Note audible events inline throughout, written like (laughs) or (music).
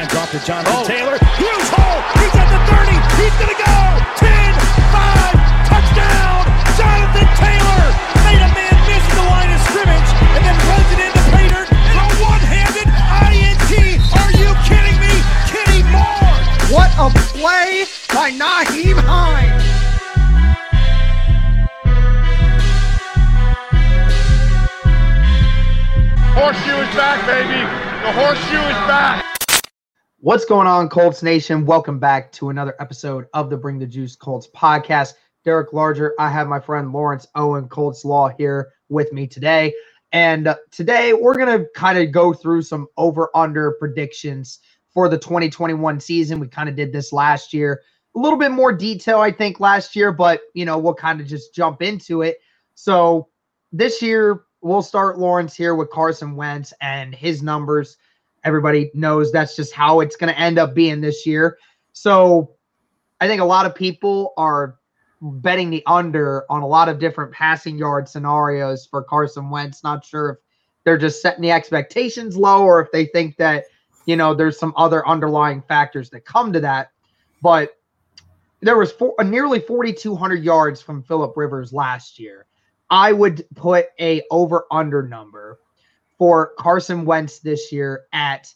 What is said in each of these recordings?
Hands off to Jonathan oh. Taylor. Huge hole. He's at the 30. He's going to go. 10, 5, touchdown. Jonathan Taylor made a man miss the line of scrimmage and then runs it into Pater. A one-handed INT. Are you kidding me? Kenny Moore. What a play by Nyheim Hines. Horseshoe is back, baby. The horseshoe is back. What's going on, Colts Nation? Welcome back to another episode of the Bring the Juice Colts podcast. Derek Larger, I have my friend Lawrence Owen Colts Law here with me today. And today we're going to kind of go through some over under predictions for the 2021 season. We kind of did this last year. A little bit more detail, I think, last year, but you know, we'll kind of just jump into it. So this year, we'll start Lawrence here with Carson Wentz and his numbers. Everybody knows that's just how it's going to end up being this year. So I think a lot of people are betting the under on a lot of different passing yard scenarios for Carson Wentz. Not sure if they're just setting the expectations low or if they think that, you know, there's some other underlying factors that come to that. But there was four, uh, nearly 4,200 yards from Philip Rivers last year. I would put a over under number for Carson Wentz this year at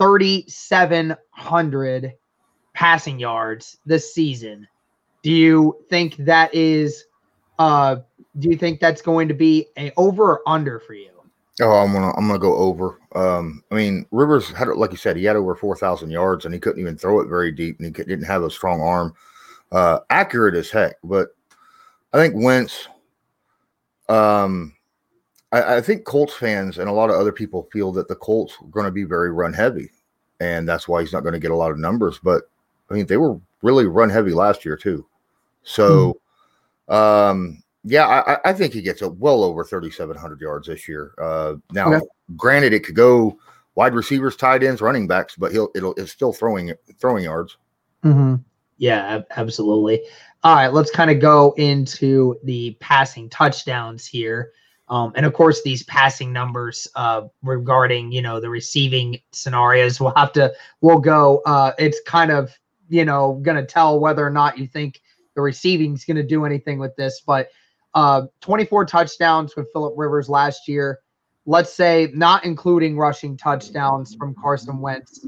3,700 passing yards this season. Do you think that is uh do you think that's going to be a over or under for you? Oh, I'm gonna I'm gonna go over. Um, I mean, Rivers had like you said, he had over four thousand yards, and he couldn't even throw it very deep, and he didn't have a strong arm. Uh, accurate as heck, but I think Wentz um, I, I, think Colts fans and a lot of other people feel that the Colts are going to be very run heavy, and that's why he's not going to get a lot of numbers. But I mean, they were really run heavy last year too. So, mm-hmm. um, yeah, I, I, think he gets a well over 3,700 yards this year. Uh, now, okay. granted, it could go wide receivers, tight ends, running backs, but he'll it'll it's still throwing throwing yards. Mm-hmm. Yeah, absolutely. All right, let's kind of go into the passing touchdowns here. Um, and of course, these passing numbers uh, regarding you know the receiving scenarios, we'll have to we'll go. Uh, it's kind of you know going to tell whether or not you think the receiving is going to do anything with this. But uh, 24 touchdowns with Philip Rivers last year. Let's say not including rushing touchdowns from Carson Wentz.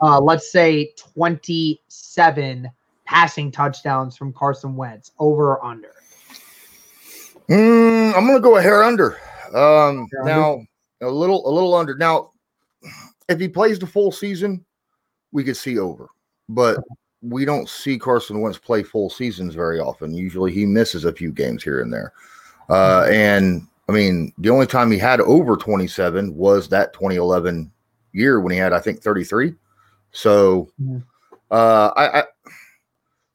Uh, let's say 27 passing touchdowns from Carson Wentz, over or under? Mm, I'm going to go a hair under. Um, hair now under? a little, a little under. Now, if he plays the full season, we could see over, but we don't see Carson Wentz play full seasons very often. Usually, he misses a few games here and there. Uh, mm-hmm. and I mean, the only time he had over 27 was that 2011 year when he had, I think, 33. So, mm-hmm. uh, I, I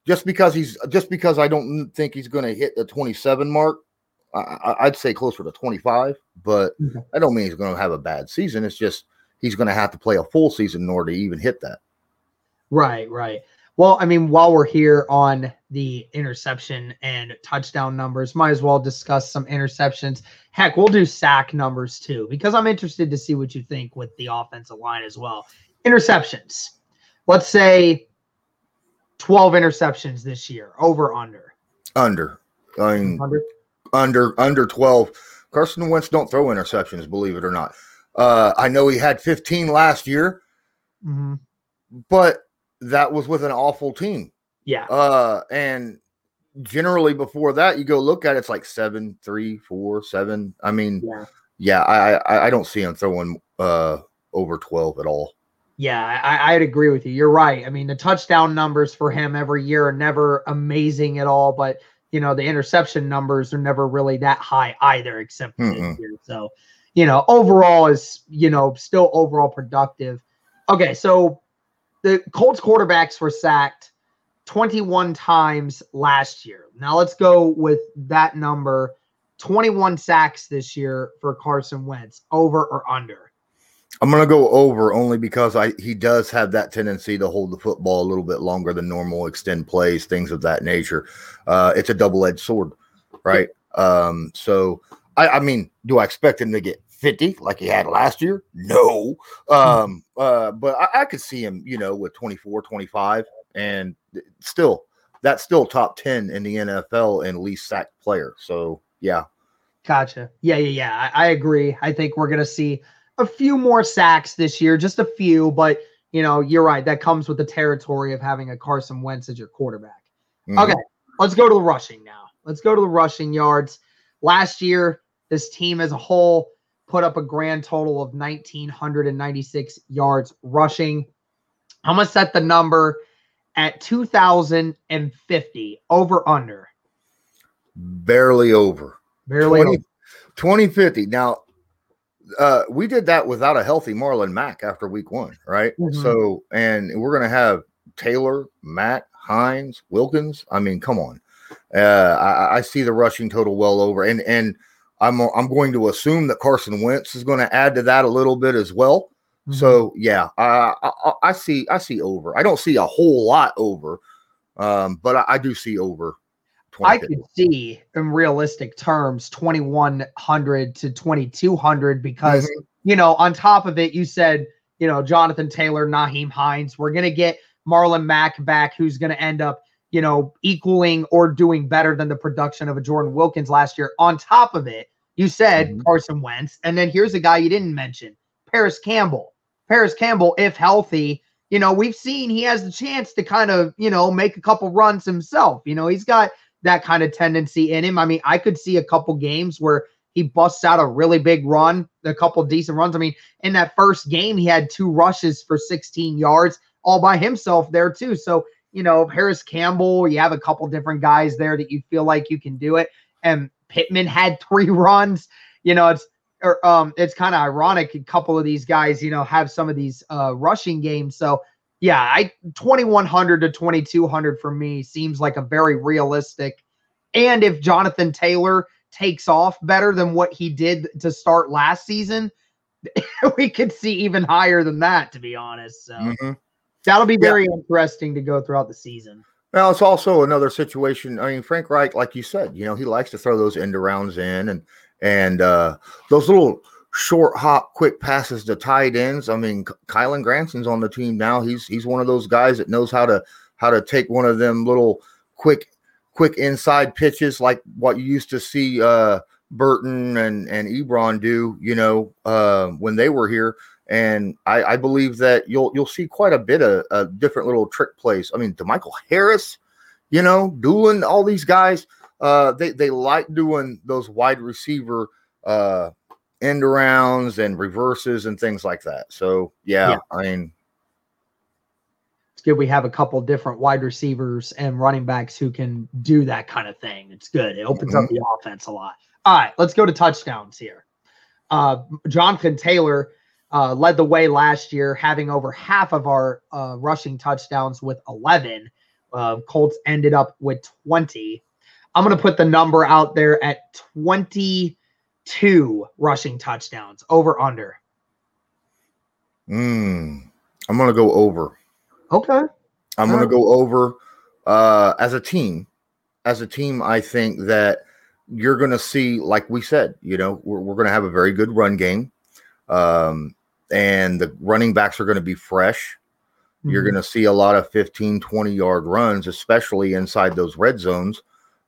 just because he's just because I don't think he's going to hit the 27 mark. I, would say closer to 25, but mm-hmm. I don't mean he's going to have a bad season. It's just he's going to have to play a full season in order to even hit that. Right, right. Well, I mean, while we're here on the interception and touchdown numbers, might as well discuss some interceptions. Heck, we'll do sack numbers too, because I'm interested to see what you think with the offensive line as well. Interceptions. Let's say 12 interceptions this year. Over under. Under. I mean, under under under 12. Carson Wentz don't throw interceptions, believe it or not. Uh, I know he had 15 last year, mm-hmm. but that was with an awful team. Yeah. Uh, and generally before that, you go look at it, it's like seven, three, four, seven. I mean, yeah, yeah I, I I don't see him throwing uh over 12 at all. Yeah, I, I'd agree with you. You're right. I mean, the touchdown numbers for him every year are never amazing at all, but you know, the interception numbers are never really that high either, except this year. So, you know, overall is, you know, still overall productive. Okay, so the Colts quarterbacks were sacked 21 times last year. Now let's go with that number 21 sacks this year for Carson Wentz, over or under? I'm gonna go over only because I he does have that tendency to hold the football a little bit longer than normal, extend plays, things of that nature. Uh, it's a double edged sword, right? Um, so I, I mean, do I expect him to get 50 like he had last year. No. Um, uh, but I, I could see him, you know, with 24, 25, and still that's still top 10 in the NFL and least sacked player. So yeah. Gotcha. Yeah, yeah, yeah. I, I agree. I think we're gonna see a few more sacks this year, just a few, but you know, you're right. That comes with the territory of having a Carson Wentz as your quarterback. Mm-hmm. Okay, let's go to the rushing now. Let's go to the rushing yards. Last year, this team as a whole put up a grand total of 1,996 yards rushing. I'm going to set the number at 2,050 over under. Barely over. Barely 20, over. 2050. Now, uh, we did that without a healthy Marlon Mack after week one, right? Mm-hmm. So, and we're going to have Taylor, Mack, Hines, Wilkins. I mean, come on. Uh, I, I, see the rushing total well over, and and I'm I'm going to assume that Carson Wentz is going to add to that a little bit as well. Mm-hmm. So yeah, I, I, I see I see over. I don't see a whole lot over, um, but I, I do see over. I could see in realistic terms 2100 to 2200 because mm-hmm. you know on top of it you said you know Jonathan Taylor, Nyheim Hines. We're gonna get Marlon Mack back, who's gonna end up you know, equaling or doing better than the production of a Jordan Wilkins last year. On top of it, you said mm-hmm. Carson Wentz, and then here's a guy you didn't mention, Parris Campbell. Parris Campbell, if healthy, you know, we've seen he has the chance to kind of, you know, make a couple runs himself. You know, he's got that kind of tendency in him. I mean, I could see a couple games where he busts out a really big run, a couple decent runs. I mean, in that first game, he had two rushes for 16 yards all by himself there, too. So you know, Parris Campbell, you have a couple different guys there that you feel like you can do it. And Pittman had (laughs) three runs. You know, it's or, er, um it's kind of ironic. A couple of these guys, you know, have some of these uh rushing games. So yeah, I 2100 to 2200 for me seems like a very realistic. And if Jonathan Taylor takes off better than what he did to start last season, (laughs) we could see even higher than that, to be honest. So mm-hmm. That'll be very yeah. interesting to go throughout the season. Well, it's also another situation. I mean, Frank Reich, like you said, you know, he likes to throw those end rounds in and and uh, those little short hop quick passes to tight ends. I mean, Kylen Granson's on the team now. He's he's one of those guys that knows how to how to take one of them little quick quick inside pitches like what you used to see uh, Burton and and Ebron do, you know, uh, when they were here and I, I, believe that you'll you'll see quite a bit of, of different little trick plays. I mean, DeMichael Harris, you know, Dulin, all these guys, uh, they they like doing those wide receiver uh, end arounds and reverses and things like that. So yeah, yeah. I mean, it's good we have a couple different wide receivers and running backs who can do that kind of thing. It's good. It opens mm-hmm. up the offense a lot. All right, let's go to touchdowns here. Uh, Jonathan Taylor uh, led the way last year, having over half of our uh, rushing touchdowns with 11. Uh, Colts ended up with 20. I'm going to put the number out there at 22 rushing touchdowns over under. Mm, I'm going to go over. Okay. I'm going to go over uh, as a team. As a team, I think that you're going to see, like we said, you know, we're, we're going to have a very good run game. Um, and the running backs are going to be fresh. Mm-hmm. You're going to see a lot of 15, 20 yard runs, especially inside those red zones.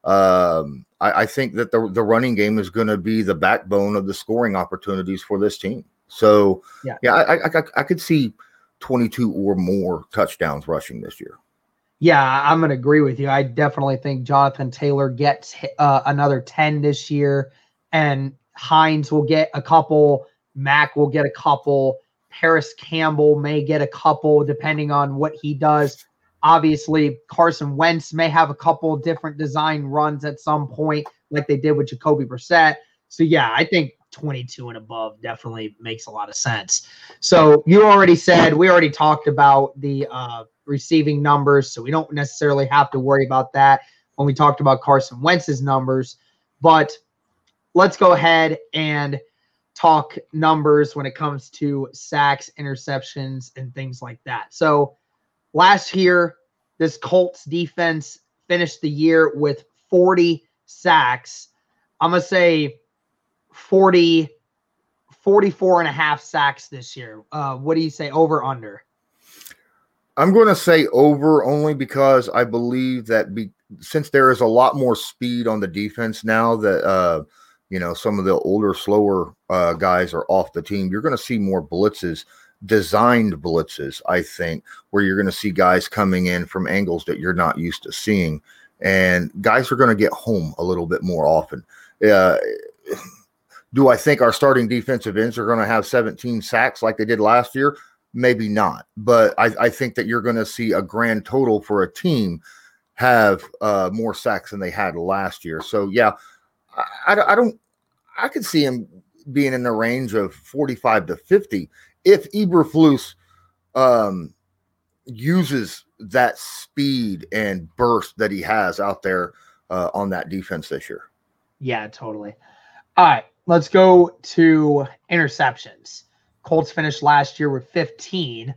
Um, I, I, think that the, the running game is going to be the backbone of the scoring opportunities for this team. So, yeah, yeah I, I, I could see 22 or more touchdowns rushing this year. Yeah, I'm going to agree with you. I definitely think Jonathan Taylor gets uh, another 10 this year, and Hines will get a couple Mack will get a couple. Parris Campbell may get a couple, depending on what he does. Obviously, Carson Wentz may have a couple different design runs at some point, like they did with Jacoby Brissett. So, yeah, I think 22 and above definitely makes a lot of sense. So, you already said, we already talked about the uh, receiving numbers. So, we don't necessarily have to worry about that when we talked about Carson Wentz's numbers. But let's go ahead and – talk numbers when it comes to sacks, interceptions, and things like that. So last year, this Colts defense finished the year with 40 sacks. I'm going to say 40, 44 and a half sacks this year. Uh, what do you say over under? I'm going to say over only because I believe that be, since there is a lot more speed on the defense now that uh, you know some of the older, slower uh, guys are off the team, you're going to see more blitzes, designed blitzes. I think where you're going to see guys coming in from angles that you're not used to seeing, and guys are going to get home a little bit more often. Uh, do I think our starting defensive ends are going to have 17 sacks like they did last year? maybe not. But I, I think that you're going to see a grand total for a team have uh, more sacks than they had last year. So yeah, I, I, don't. I could see him being in the range of 45 to 50 if Eberflus um, uses that speed and burst that he has out there uh, on that defense this year. Yeah, totally. All right, let's go to interceptions. Colts finished last year with 15.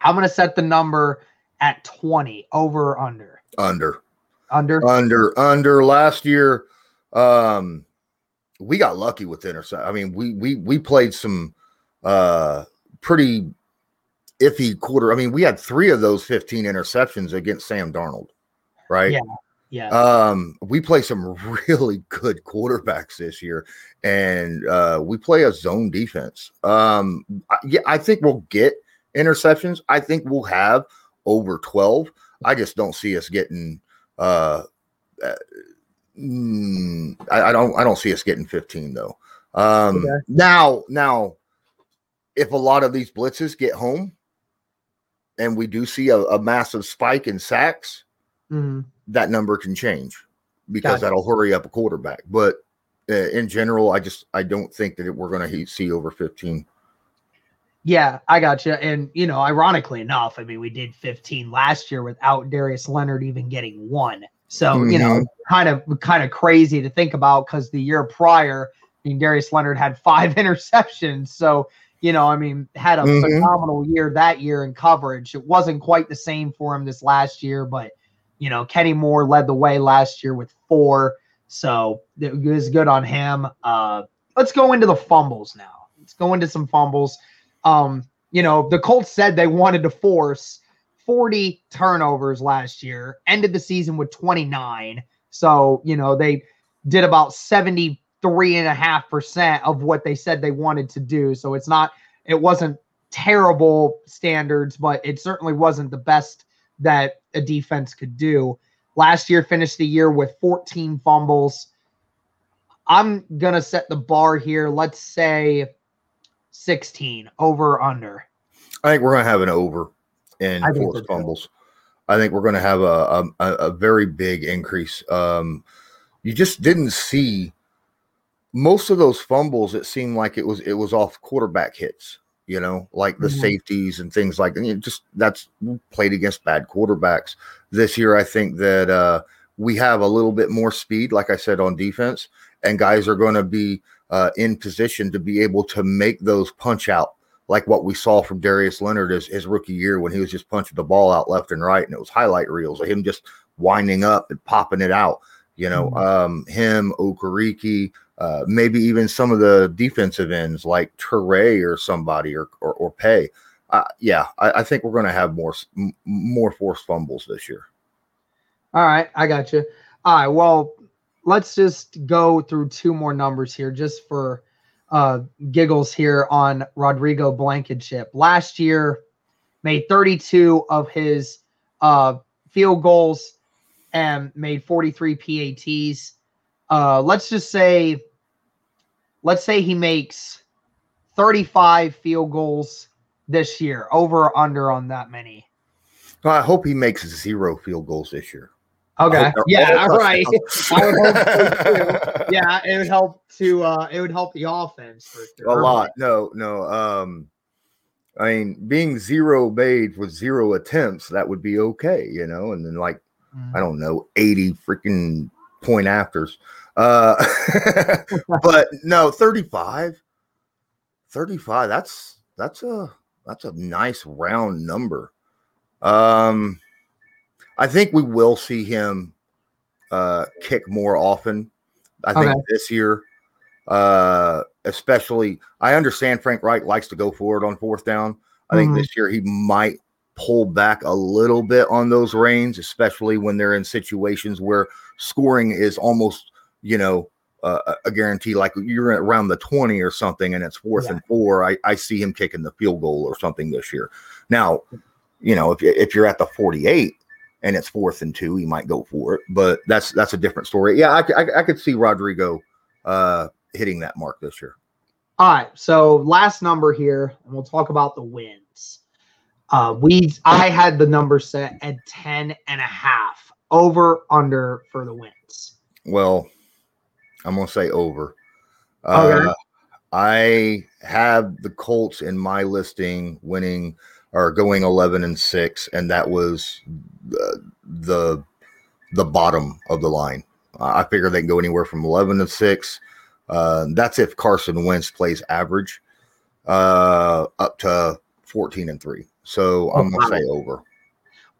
I'm going to set the number at 20 over or under. Under. Under. Under. Under. Last year, um, we got lucky with intercept. I mean, we we we played some uh pretty iffy quarter. I mean, we had three of those 15 interceptions against Sam Darnold, right? Yeah. Yeah. Um, we play some (laughs) really good quarterbacks this year, and uh, we play a zone defense. Um, yeah, I think we'll get interceptions. I think we'll have over 12. I just don't see us getting uh, uh mm, I, I, don't I don't see us getting 15 though. Um okay. now now if a lot of these blitzes get home and we do see a, a massive spike in sacks, mm-hmm that number can change because gotcha. that'll hurry up a quarterback. But uh, in general, I just I don't think that we're going to see over 15. Yeah, I got you. And you know, ironically enough, I mean, we did 15 last year without Darius Leonard even getting one. So mm-hmm. you know, mm-hmm. kind of kind of crazy to think about because the year prior, I mean, Darius Leonard had five (laughs) interceptions. So you know, I mean, had a mm-hmm. phenomenal year that year in coverage. It wasn't quite the same for him this last year, but you know, Kenny Moore led the way last year with four, so it was good on him. Uh, let's go into the fumbles now. Let's go into some fumbles. Um, you know, the Colts said they wanted to force 40 turnovers last year, ended the season with 29. So, you know, they did about 73 and a half percent of what they said they wanted to do. So it's not, it wasn't terrible standards, but it certainly wasn't the best that a defense could do. Last year finished the year with 14 fumbles. I'm going to set the bar here. Let's say 16 over under. I think we're going to have an over in forced fumbles. I think we're going to have a, a, a very big increase. Um, you just didn't see most of those fumbles. It seemed like it was it was off quarterback hits you know, like the mm-hmm. safeties and things like that. just that's played against bad quarterbacks. This year, I think that uh, we have a little bit more speed, like I said, on defense, and guys are going to be uh, in position to be able to make those punch out, like what we saw from Darius Leonard his, his rookie year when he was just punching the ball out left and right, and it was highlight reels of him just winding up and popping it out. You know, mm-hmm. um, him, Okereke, uh, maybe even some of the defensive ends like Turay or somebody or or, or Paye. Uh, yeah, I, I, think we're going to have more more forced fumbles this year. All right, I got you. All right, well, let's just go through two more numbers here, just for uh, giggles here on Rodrigo Blankenship. Last year, made 32 of his uh, field goals and made 43 PATs uh, let's just say, let's say he makes 35 field goals this year, over or under on that many. Well, I hope he makes zero field goals this year. Okay. Yeah. Right. (laughs) I would hope so (laughs) Yeah, it would help to. Uh, it would help the offense for sure. A lot. No. No. Um, I mean, being zero made with zero attempts, that would be okay, you know. And then like, mm-hmm. I don't know, eighty freaking point afters. Uh, (laughs) (laughs) but no, 35. 35. That's that's a that's a nice round number. Um, I think we will see him uh, kick more often. I think okay. this year Uh, especially, I understand Frank Reich likes to go forward on fourth down. I think Mhm. this year he might pull back a little bit on those reins, especially when they're in situations where scoring is almost, you know, uh, a- guarantee. Like you're around the 20 or something and it's fourth Yeah. and four. I, I see him kicking the field goal or something this year. Now, you know, if, you- if you're at the 48 and it's fourth and two, he might go for it, but that's that's a different story. Yeah, I I could see Rodrigo uh, hitting that mark this year. All right. So last number here, and we'll talk about the wins. Uh, we I had the number set at 10 and a half over under for the wins. Well, I'm gonna say over. Okay. Uh, I have the Colts in my listing winning or going 11 and six, and that was the the, the bottom of the line. I I figure they can go anywhere from 11 to six. Uh, that's if Carson Wentz plays average, uh, up to 14 and three. So I'm gonna say over.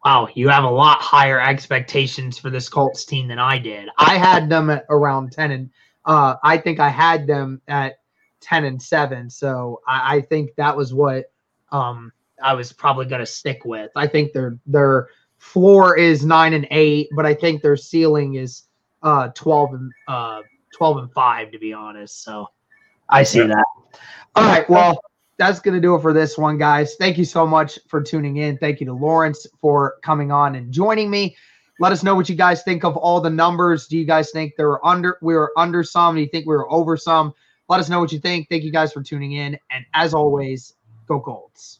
Wow, you have a lot higher expectations for this Colts team than I did. I had them at around 10 and uh I think I had them at 10 and 7. So I, I think that was what um I was probably gonna stick with. I think their their floor is nine and eight, but I think their ceiling is uh 12 and uh 12 and 5 to be honest. So I see Yeah. that. All right, well, that's going to do it for this one, guys. Thank you so much for tuning in. Thank you to Lawrence for coming on and joining me. Let us know what you guys think of all the numbers. Do you guys think they were under we were under some? Do you think we were over some? Let us know what you think. Thank you guys for tuning in. And as always, go Colts.